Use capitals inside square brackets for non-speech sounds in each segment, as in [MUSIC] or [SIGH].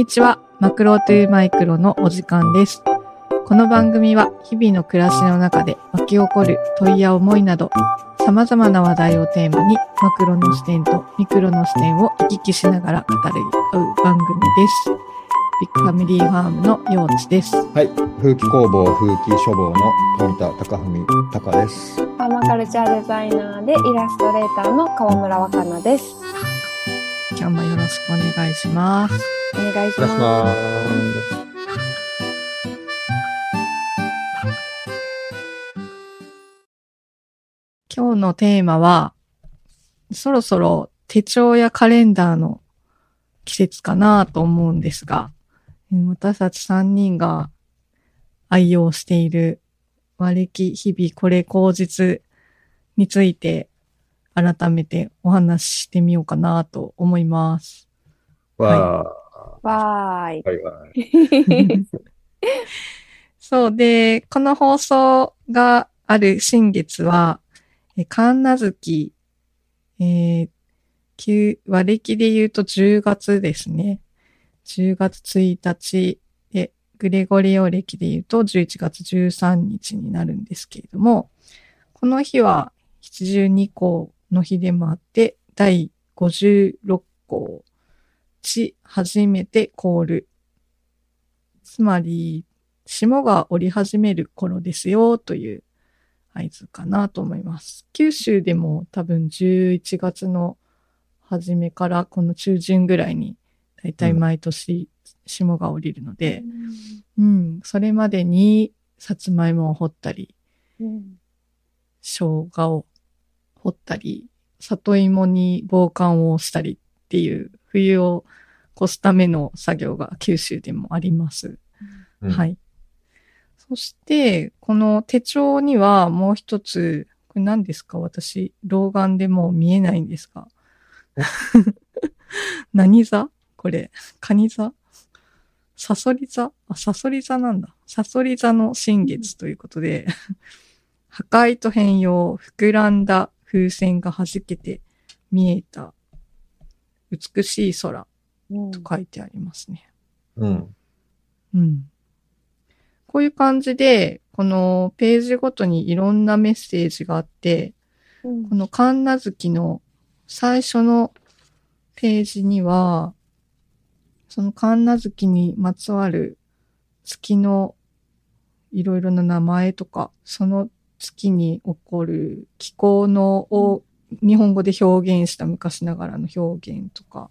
こんにちは。マクロトゥーマイクロのお時間です。この番組は日々の暮らしの中で湧き起こる問いや思いなど様々な話題をテーマにマクロの視点とミクロの視点を行き来しながら語り合う番組です。ビッグファミリーファームのようちです。はい、風紀工房風紀書房の富田貴文隆です。パーマカルチャーデザイナーでイラストレーターの川村若菜です。今日もよろしくお願いします。お願いしまます。今日のテーマは、そろそろ手帳やカレンダーの季節かなと思うんですが、えー私たち3人が愛用している割り切日々これ口実について改めてお話ししてみようかなと思います。わす。わーいー。。はいはい。そうで、この放送がある新月は、え神奈月、えー、旧割り切りで言うと10月ですね。10月1日で、グレゴリオ暦で言うと11月13日になるんですけれども、この日は七十二項の日でもあって、第56項、地初めて凍る。つまり、霜が降り始める頃ですよという合図かなと思います。九州でも多分11月の初めからこの中旬ぐらいにだいたい毎年霜が降りるので、うん、それまでにさつまいもを掘ったり、うん生姜を掘ったり、里芋に防寒をしたりっていう冬を越すための作業が九州でもあります。うんはい。そして、この手帳にはもう一つ、これ何ですか？私、老眼でもう見えないんですが。[LAUGHS] 何座？これ、カニ座？サソリ座？あ、サソリ座なんだ。サソリ座の新月ということで、破壊と変容、膨らんだ風船が弾けて見えた美しい空うんと書いてありますね。うん。うん。こういう感じで、このページごとにいろんなメッセージがあって、うんこの神奈月の最初のページには、その神奈月にまつわる月のいろいろな名前とか、その月に起こる気候のを日本語で表現した昔ながらの表現とか、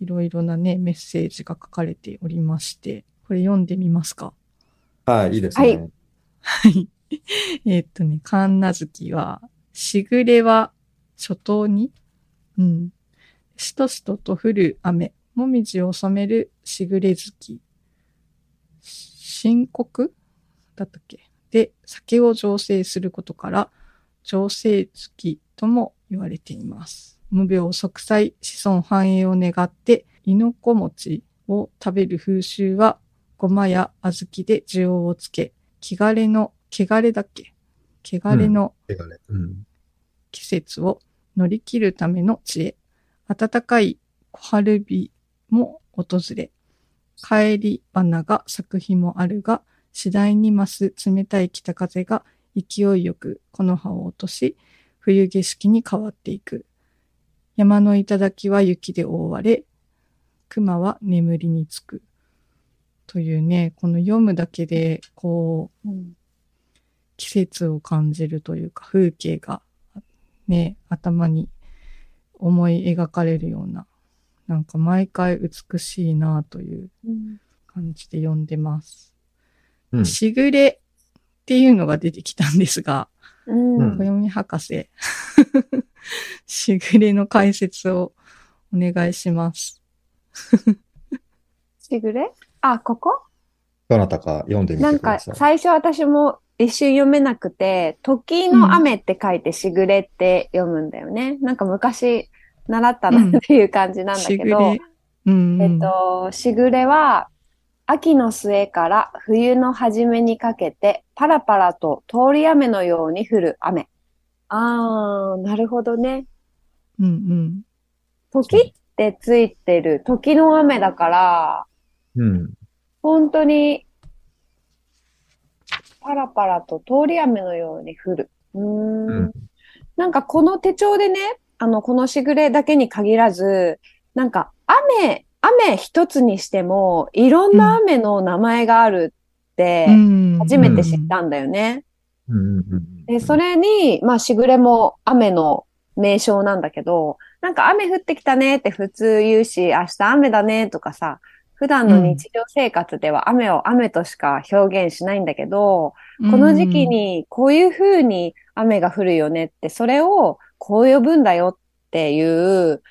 いろいろなね、メッセージが書かれておりまして、これ読んでみますか？はい、いいですはいね。はい。[LAUGHS] えーっとね、神奈月は、しぐれは初冬に、うん。しとしとと降る雨、もみじを染めるしぐれ月。深刻だったっけ？で、酒を醸成することから、醸成月とも言われています。無病息災、子孫繁栄を願って、いのこ餅を食べる風習は、ごまや小豆で需要をつけ、気枯れの、汚れだっけ？汚れの。季節を乗り切るための知恵。暖かい小春日も訪れ、帰り花が咲く日もあるが、次第に増す冷たい北風が勢いよくこの葉を落とし、冬景色に変わっていく。山の頂は雪で覆われ、熊は眠りにつく。というね、この読むだけで、こう、うん季節を感じるというか風景がね、頭に思い描かれるような、なんか毎回美しいなといううん感じで読んでます。うん。しぐれっていうのが出てきたんですが、うんうん暦博士、[LAUGHS] しぐれの解説をお願いします。[LAUGHS] しぐれ？あ、ここ？どなたか読んでみなんかてください。最初私も一瞬読めなくて、時の雨って書いてしぐれって読むんだよね。なんか昔習ったなっていう感じなんだしけど。うん、うん。えっと、しぐれは、秋の末から冬の初めにかけて、パラパラと通り雨のように降る雨。あー、なるほどね。うんうん。時っってついてる時の雨だから、うん。本当に、パラパラと通り雨のように降る。うーんうんなんかこの手帳でね、あの、このしぐれだけに限らず、なんか雨、雨一つにしても、いろんな雨の名前があるって、初めて知ったんだよね。で、それに、まあ、しぐれも雨の名称なんだけど、なんか雨降ってきたねって普通言うし、明日雨だねとかさ、普段の日常生活では雨を雨としか表現しないんだけど、この時期にこういう風に雨が降るよねって、それをこう呼ぶんだよっていう、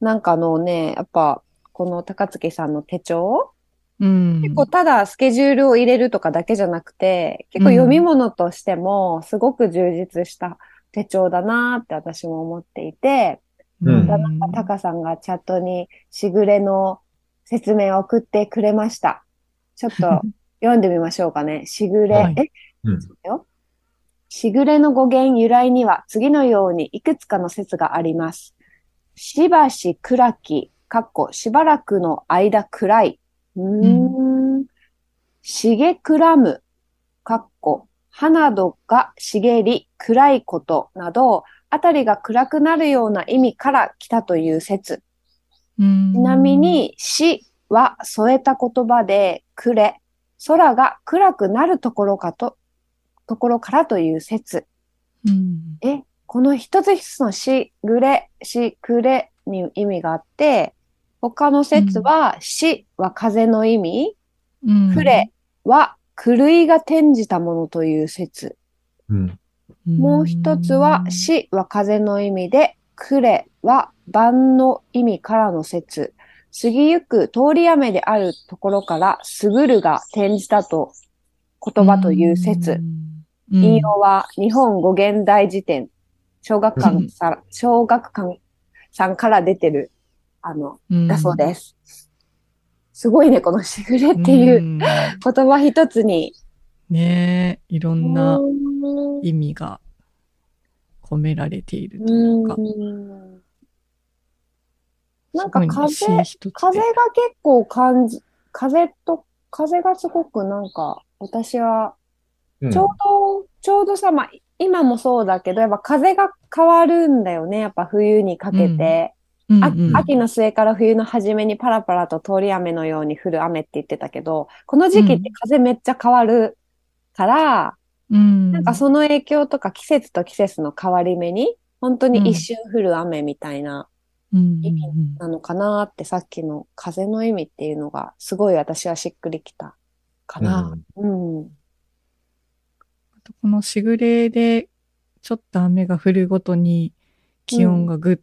なんかあのね、やっぱ、この高槻さんの手帳？うん、結構ただスケジュールを入れるとかだけじゃなくて、結構読み物としてもすごく充実した手帳だなって私も思っていて、うん田中隆さんがチャットにしぐれの説明を送ってくれました。ちょっと [LAUGHS] 読んでみましょうかね。しぐれ、はいえ、うん。しぐれの語源由来には次のようにいくつかの説があります。しばし暗き、かっこしばらくの間暗い。うーん。しげくらむ、かっこ葉などが茂り暗いことなど、あたりが暗くなるような意味から来たという説。ちちなみ、に、しは添えた言葉で、暮れ、空が暗くなるところかと、ところからという説。うんえ、この一つ一つのし、ぐれ、し、くれに意味があって、他の説は、しは風の意味、うんくれは狂いが転じたものという説。うん。もう一つは、死は風の意味で、くれは晩の意味からの説。過ぎゆく通り雨であるところから、すぐるが転じたと言葉という説。うん引用は日本語現代辞典、小学館さ、小学館さんから出てる、あの、うんだそうです。すごいね、このしぐれっていううん言葉一つに。ねえ、いろんなうん意味が込められているというか。うんなんか風、風が結構感じ、風と、風がすごくなんか、私は、うんちょうど、ちょうどさ、まあ、今もそうだけど、やっぱ風が変わるんだよね。やっぱ冬にかけて。あうんうん。秋の末から冬の初めにパラパラと通り雨のように降る雨って言ってたけど、この時期って風めっちゃ変わるから、うん。なんかその影響とか季節と季節の変わり目に、本当に一瞬降る雨みたいなうん意味なのかなって、さっきの風の意味っていうのが、すごい私はしっくりきたかな。うん。あとこのしぐれで、ちょっと雨が降るごとに気温がぐっと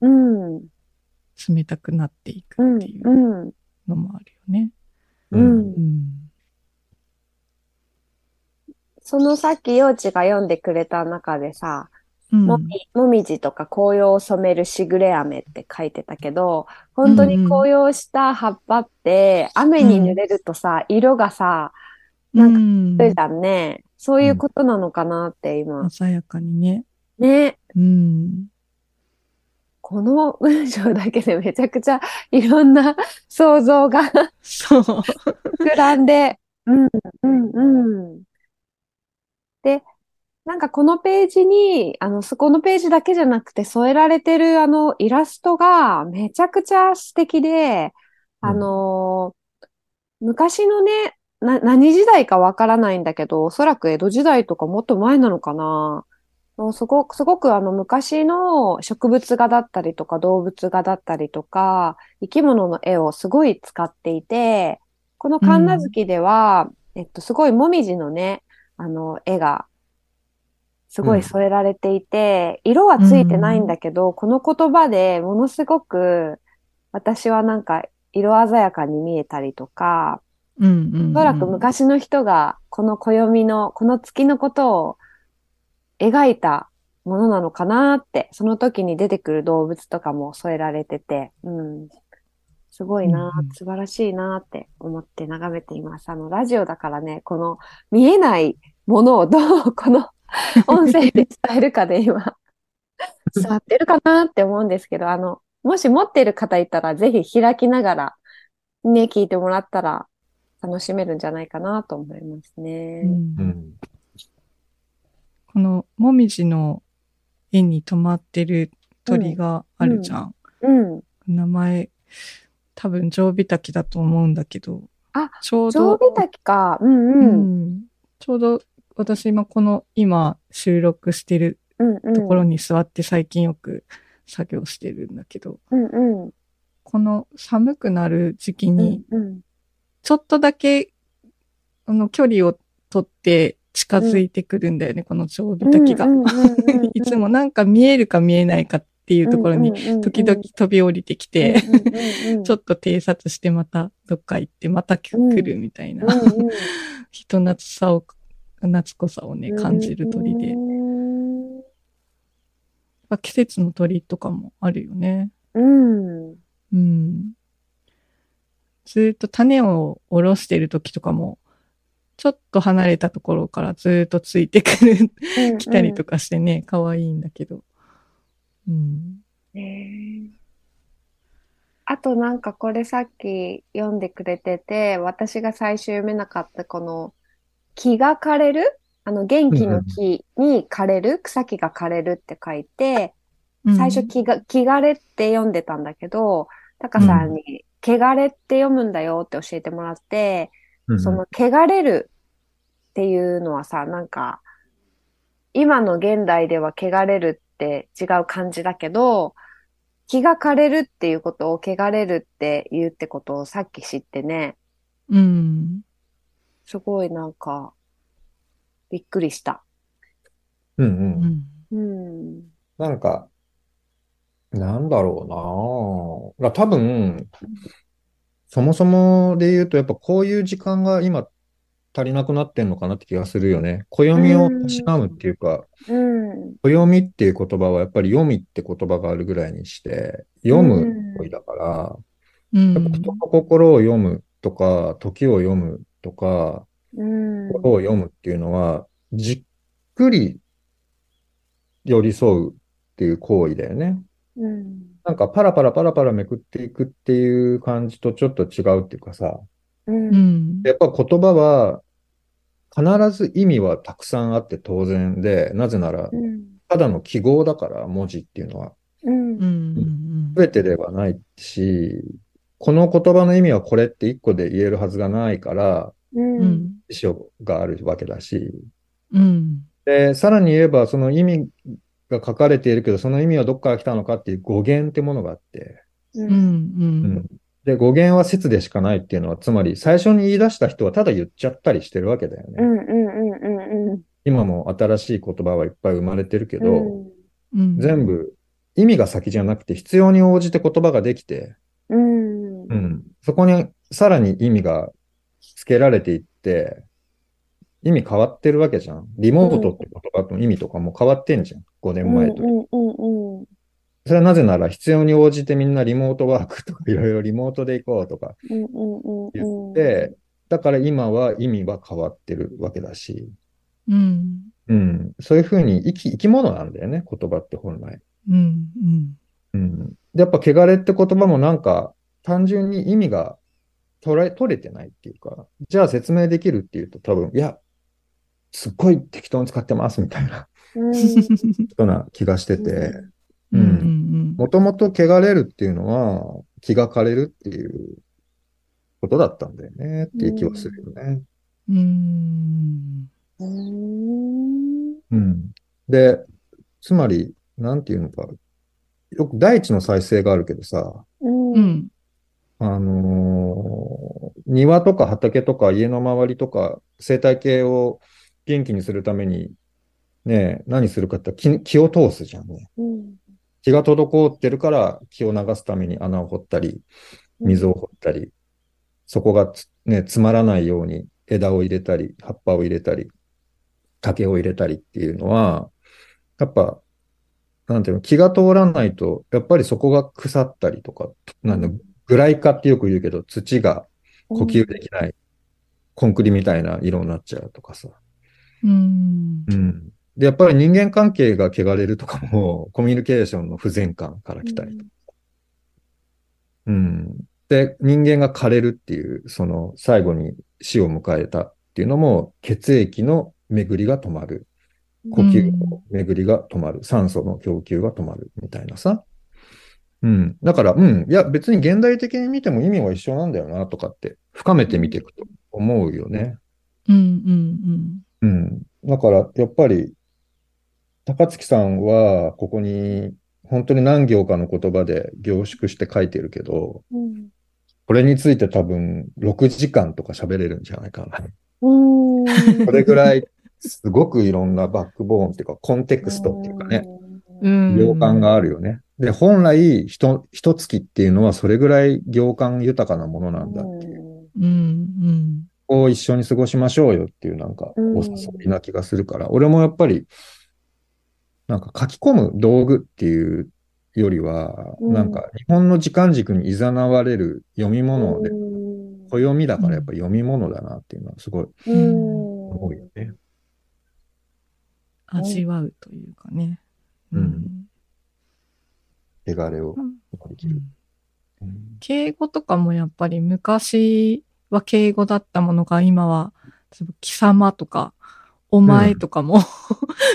うん。冷たくなっていくうん。っていううん。のもあるよね。う。うんうんそのさっき幼稚が読んでくれた中でさ、うんもみ、もみじとか紅葉を染めるしぐれ雨って書いてたけど、本当に紅葉した葉っぱって、雨に濡れるとさ、色がさ、なんかうん出るじゃんね。そういうことなのかなって今。鮮やかにね。ね。うん。この文章だけでめちゃくちゃいろんな想像がそう。膨らんで、うん、うん、うん。で、なんかこのページに、あの、そこのページだけじゃなくて添えられてるあのイラストがめちゃくちゃ素敵で、あのー昔のね、な、何時代かわからないんだけど、おそらく江戸時代とかもっと前なのかな。すごく、すごくあの昔の植物画だったりとか動物画だったりとか、生き物の絵をすごい使っていて、この神奈月では、えっと、すごいもみじのね、あの、絵が、すごい添えられていて、色はついてないんだけど、この言葉でものすごく、私はなんか、色鮮やかに見えたりとか、うんうんうん。おそらく昔の人がこの暦の、この月のことを描いたものなのかなって、その時に出てくる動物とかも添えられてて、うん。すごいな、素晴らしいなって思って眺めています。あの、ラジオだからね、この見えないものをどうこの [LAUGHS] 音声で伝えるかで今、伝わってるかなって思うんですけど、あの、もし持っている方いたら、ぜひ開きながら、ね、聞いてもらったら楽しめるんじゃないかなと思いますね。うんうん。このもみじの絵に止まってる鳥があるじゃん。うん。名前、多分、ジョウビタキだと思うんだけど。あ、ちょうど、ジョウビタキか。うんううん。んちょうど私今この、今収録してるうんうん。ところに座って最近よく作業してるんだけど、うんうん。この寒くなる時期うんに、うん。ちょっとだけ、あの、距離を取って近づいてくるんだよね。うんうんうんうんうんいつもなんか見えるか見えないかっていうところに、時々飛び降りてきて、ちょっっと偵察してまたどっか行ってまた来るみたいな、人懐さを、懐っこさをね、感じる鳥で。季節の鳥とかもあるよね。うん。うん。ずーっと種を下ろしてる時とかも、ちょっと離れたところからずーっとついてくる、来たりとかしてね、可愛いんだけど。うん。ねえ。あとなんかこれさっき読んでくれてて、私が最初読めなかったこの木が枯れる？あの元気の木に枯れる？草木が枯れるって書いて、最初木が、木枯れって読んでたんだけど、タカさんに、汚れって読むんだよって教えてもらって、うんその、汚れるっていうのはさ、なんか、今の現代では汚れるって違う感じだけど、気が枯れるっていうことを汚れるって言うってことをさっき知ってね、うん。すごいなんか、びっくりした。うんう。うんん。うん。なんか、なんだろうなぁ。多分、そもそもで言うと、やっぱこういう時間が今足りなくなってんのかなって気がするよね。暦をたしなむっていうか、うん。暦っていう言葉はやっぱり読みって言葉があるぐらいにして、読む恋だから、うんやっぱ人の心を読むとか、時を読むとか、うん。心を読むっていうのは、じっくり寄り添うっていう行為だよね。うん。なんかパラパラパラパラめくっていくっていう感じとちょっと違うっていうかさ、う。うんん。やっぱ言葉は必ず意味はたくさんあって当然で、なぜならうん。ただの記号だから文字っていうのはうんてではないし、この言葉の意味はこれって一個で言えるはずがないから、う。うんん。辞書があるわけだし、うん。で、さらに言えばその意味が書かれているけど、その意味はどっから来たのかっていう語源ってものがあって、う。うん。うんん。で、語源は説でしかないっていうのは、つまり最初に言い出した人はただ言っちゃったりしてるわけだよね。うん。うん。うん。うん。今も新しい言葉はいっぱい生まれてるけど、うん。全部意味が先じゃなくて必要に応じて言葉ができて、うん。うん、そこにさらに意味が付けられていって、意味変わってるわけじゃん。リモートって言葉の意味とかも変わってんじゃん。5年前と。うん。うん。うん。それはなぜなら必要に応じてみんなリモートワークとかいろいろリモートで行こうとかうん。うん。言って、だから今は意味は変わってるわけだし、うん。うん、そういうふうに生き、生き物なんだよね、言葉って本来。うん。うん。うん。で、やっぱ、汚れって言葉もなんか、単純に意味が捉え、取れてないっていうか、じゃあ説明できるっていうと多分、いや、すっごい適当に使ってますみたいな、うん。ような気がしてて。もともと汚れるっていうのは、気が枯れるっていうことだったんだよねっていう気はするよね。うん。うん。うん。で、つまり、なんていうのか、よく大地の再生があるけどさ、うん。うん。あのー庭とか畑とか家の周りとか生態系を元気にするために、ね、何するかって言ったら木、木を通すじゃんね。うん。木が滞ってるから木を流すために穴を掘ったり、水を掘ったり、そこがつね、詰まらないように枝を入れたり、葉っぱを入れたり、竹を入れたりっていうのは、やっぱ、なんていうの、気が通らないと、やっぱりそこが腐ったりとか、なんだ、グライ化ってよく言うけど、土が呼吸できない、コンクリみたいな色になっちゃうとかさ。うん。うん。で、やっぱり人間関係が汚れるとかも、[LAUGHS] コミュニケーションの不全感から来たりとか。うん。で、人間が枯れるっていう、その最後に死を迎えたっていうのも、血液の巡りが止まる。呼吸の巡りが止まる。酸素の供給が止まる。みたいなさ。うん。だから、うん。いや、別に現代的に見ても意味は一緒なんだよな、とかって、深めてみていくと思うよね。うんうんうん。だから、やっぱり、高槻さんは、ここに、本当に何行かの言葉で凝縮して書いてるけど、うん。これについて多分6時間とか喋れるんじゃないかな。うん。それぐらい、すごくいろんなバックボーンっていうか、コンテクストっていうかね、うん。うん。行間があるよね。で、本来、ひと、一月っていうのはそれぐらい行間豊かなものなんだっていう。うんうん。ここを一緒に過ごしましょうよっていうなんか、うんお誘いな気がするから、俺もやっぱり、なんか書き込む道具っていうよりは、うんなんか日本の時間軸に誘われる読み物で、暦だからやっぱ読み物だなっていうのはすごいうん。思うよね。味わうというかね。うん汚れをうん乗り切る。うん敬語とかもやっぱり昔は敬語だったものが今は、貴様とか、お前とかも、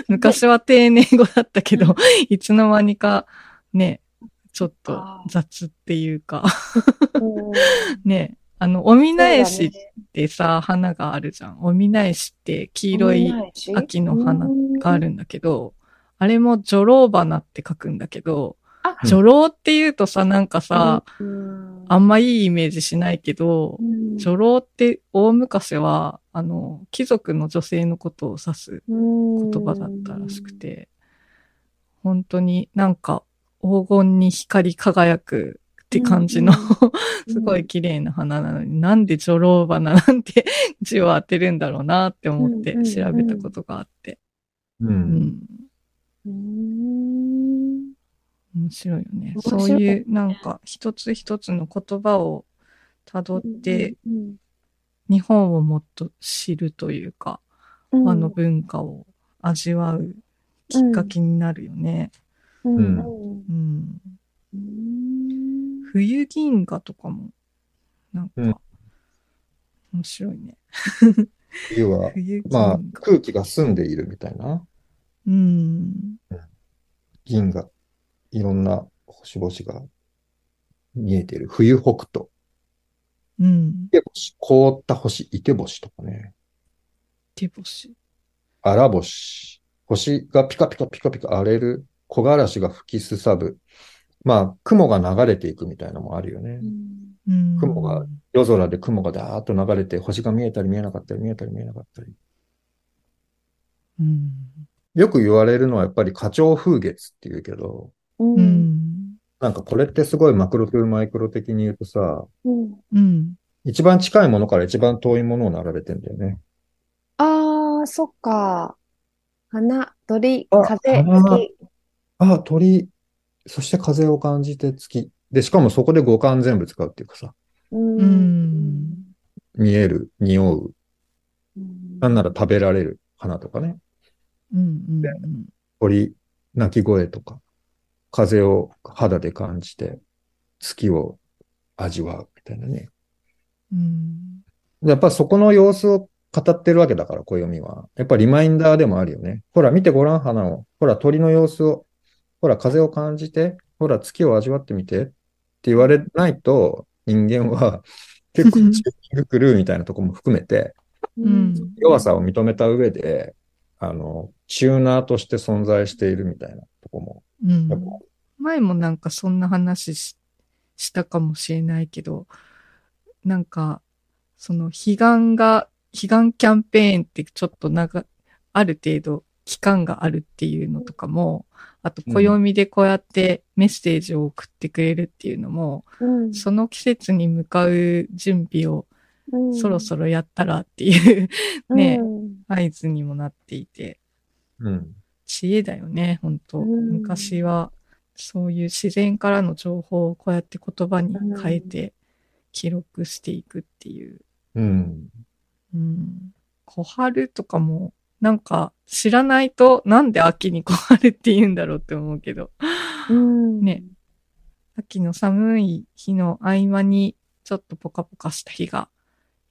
昔は丁寧語だったけど、いつの間にかね、ちょっと雑っていうか、ね、あの、おみなえしってさ、花があるじゃん。おみなえしって黄色い秋の花があるんだけど、あれも女郎花って書くんだけど、あ女郎って言うとさ、なんかさ、うん、あんまいいイメージしないけど、うん。女郎って大昔は、あの、貴族の女性のことを指す言葉だったらしくて、本当になんか黄金に光り輝くって感じの、うん。[LAUGHS] すごい綺麗な花なのに、なんで女郎花なんて [LAUGHS] 字を当てるんだろうなって思ってうん調べたことがあって。う。うんん。うん面白いよね。面そういう、なんか一つ一つの言葉を辿って、うん日本をもっと知るというか、うん和の文化を味わうきっかけになるよね。うんうんうん。うん冬銀河とかも、なんうんか、面白いね。冬は。[LAUGHS] まあ、空気が澄んでいるみたいな。うん。銀河、いろんな星々が見えている。冬北斗。うん。池星、凍った星、池星とかね。手星。荒星。星がピカピカピカピカ荒れる。木枯らしが吹きすさぶ。まあ、雲が流れていくみたいなのもあるよね。うん。雲が夜空で雲がダーッと流れて、星が見えたり見えなかったり、見えたり見えなかったり。うん。よく言われるのはやっぱり花鳥風月って言うけど、うんうん。なんかこれってすごいマクロとマイクロ的に言うとさ、うんうん。一番近いものから一番遠いものを並べてんだよね。ああ、そっか。花、鳥、あ風、花月。あ、鳥、そして風を感じて月。で、しかもそこで五感全部使うっていうかさ、ううん。見える、匂う、うんなんなら食べられる花とかね。うん。うん。鳥、鳴き声とか、風を肌で感じて、月を味わうみたいなね。うん。やっぱそこの様子を語ってるわけだから、暦は。やっぱリマインダーでもあるよね。ほら、見てごらん、花を。ほら、鳥の様子を。ほら、風を感じて。ほら、月を味わってみて。って言われないと、人間は結構チューニング狂うみたいなところも含めて、うん弱さを認めた上で、あの、チューナーとして存在しているみたいなとこも。うん。前もなんかそんな話ししたかもしれないけど、なんか、その、彼岸が、彼岸キャンペーンってちょっと長、ある程度期間があるっていうのとかも、あと、暦でこうやってメッセージを送ってくれるっていうのも、うん。その季節に向かう準備をうん。そろそろやったらっていう [LAUGHS] ねうん。合図にもなっていて、うん。知恵だよね、本当うん昔は、そういう自然からの情報をこうやって言葉に変えて記録していくっていう。うん。うん。小春とかも、なんか知らないとなんで秋に小春って言うんだろうって思うけど、うんね秋の寒い日の合間にちょっとポカポカした日が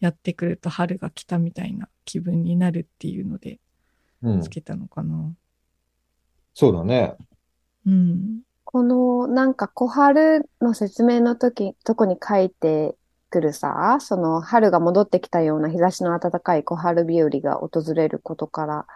やってくると春が来たみたいな気分になるっていうのでうんつ。けたのかな。そうだね。うん。この、なんか小春の説明の時、とこに書いてくるさ、その春が戻ってきたような日差しの暖かい小春日和が訪れることから、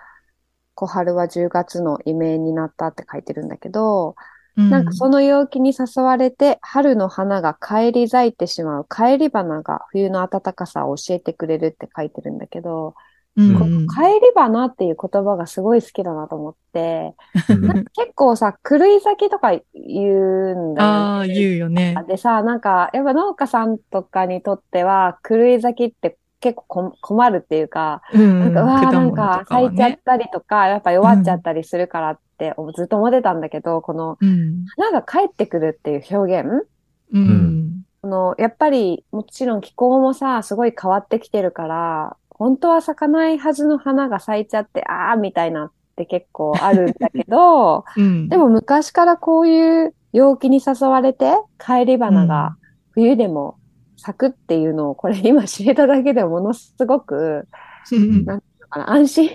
小春は10月の異名になったって書いてるんだけど、なんかその陽気に誘われて、春の花が返り咲いてしまう帰り花が冬の暖かさを教えてくれるって書いてるんだけど、うん、帰り花っていう言葉がすごい好きだなと思って、うん結構さ、狂い咲きとか言うんだよああ、ね。言うよね。でさ、なんか、やっぱ農家さんとかにとっては、狂い咲きって結構こ困るっていうか、うん。なんか、うわー果物なんか咲いちゃっね。たりとか、やっぱ弱っちゃったりするからってずっと思ってたんだけど、このうん。花が帰ってくるっていう表現？うん。この、やっぱり、もちろん気候もさ、すごい変わってきてるから、本当は咲かないはずの花が咲いちゃって、あーみたいなって結構あるんだけど、[LAUGHS] うん。でも昔からこういう陽気に誘われて、帰り花が冬でも咲くっていうのを、これ今知れただけでものすごく、うん、なんていうのかな、安心。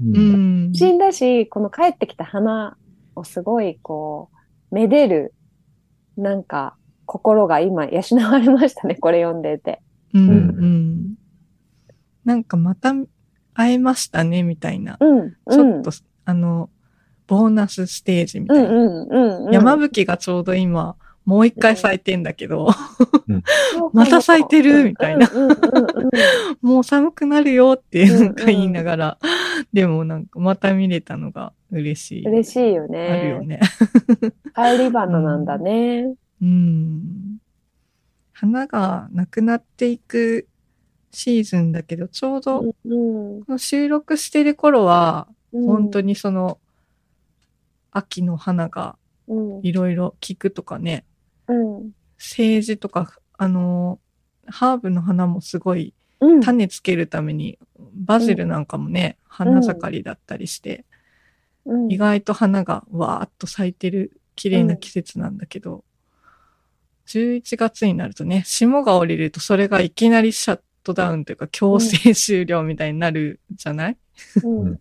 安心だし、この帰ってきた花をすごいこう、めでる、なんか、心が今養われましたね、これ読んでて。うん。うん。なんかまた会えましたね、みたいな。うん、ちうんょっと、あの、ボーナスステージみうん、たいな。うん、うん、うん。山吹がちょうど今、もう一回咲いてんだけど、そう [LAUGHS] また咲いてるみたいなうん、うん、うん。[LAUGHS] もう寒くなるよってうんなんか言いながら、でもなんかまた見れたのが嬉しい。嬉しいよあるよね。ね。帰り花なんだね。うん。花がなくなっていくシーズンだけど、ちょうどこうん、の収録してる頃は、うん。本当にその、秋の花がうん、いろいろ効くとかね、うん、政治とか、あの、ハーブの花もすごいうん。種つけるために、バジルなんかもね、花盛りだったりして、うん。意外と花がわーっと咲いてる綺麗な季節なんだけど、11月になるとね、霜が降りるとそれがいきなりシャットダウンというか強制終了みたいになるじゃない、うん、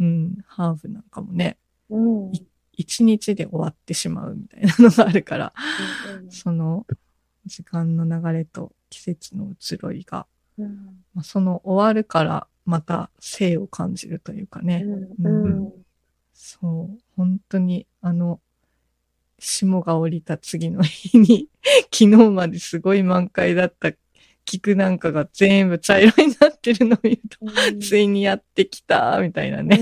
うん、ハーブなんかもね、うん。一日で終わってしまうみたいなのがあるから、その時間の流れと季節の移ろいが、うん、まあ、その終わるからまた生を感じるというかね、うん、うん。そう、本当に、あの、霜が降りた次の日に、[LAUGHS] 昨日まですごい満開だった菊なんかが全部茶色になってるのを見ると、ついにやってきた、みたいなね、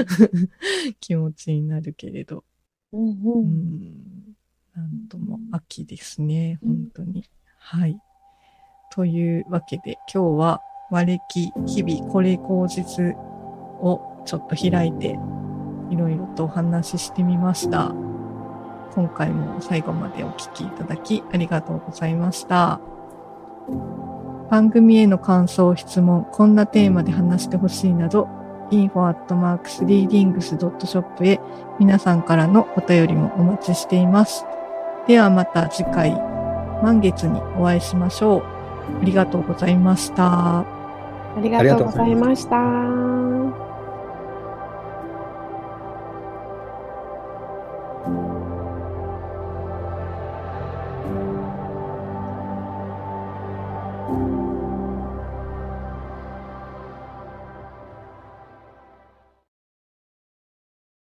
[LAUGHS] 気持ちになるけれど、うん、う。うんん、なんとも秋ですね、本当に。はい。というわけで、今日は和暦日々これ口実をちょっと開いて、いろいろとお話ししてみました。今回も最後までお聞きいただきありがとうございました。番組への感想、質問、こんなテーマで話してほしいなど、info.3readings.shop へ皆さんからのお便りもお待ちしています。ではまた次回、満月にお会いしましょう。ありがとうございました。ありがとうございました。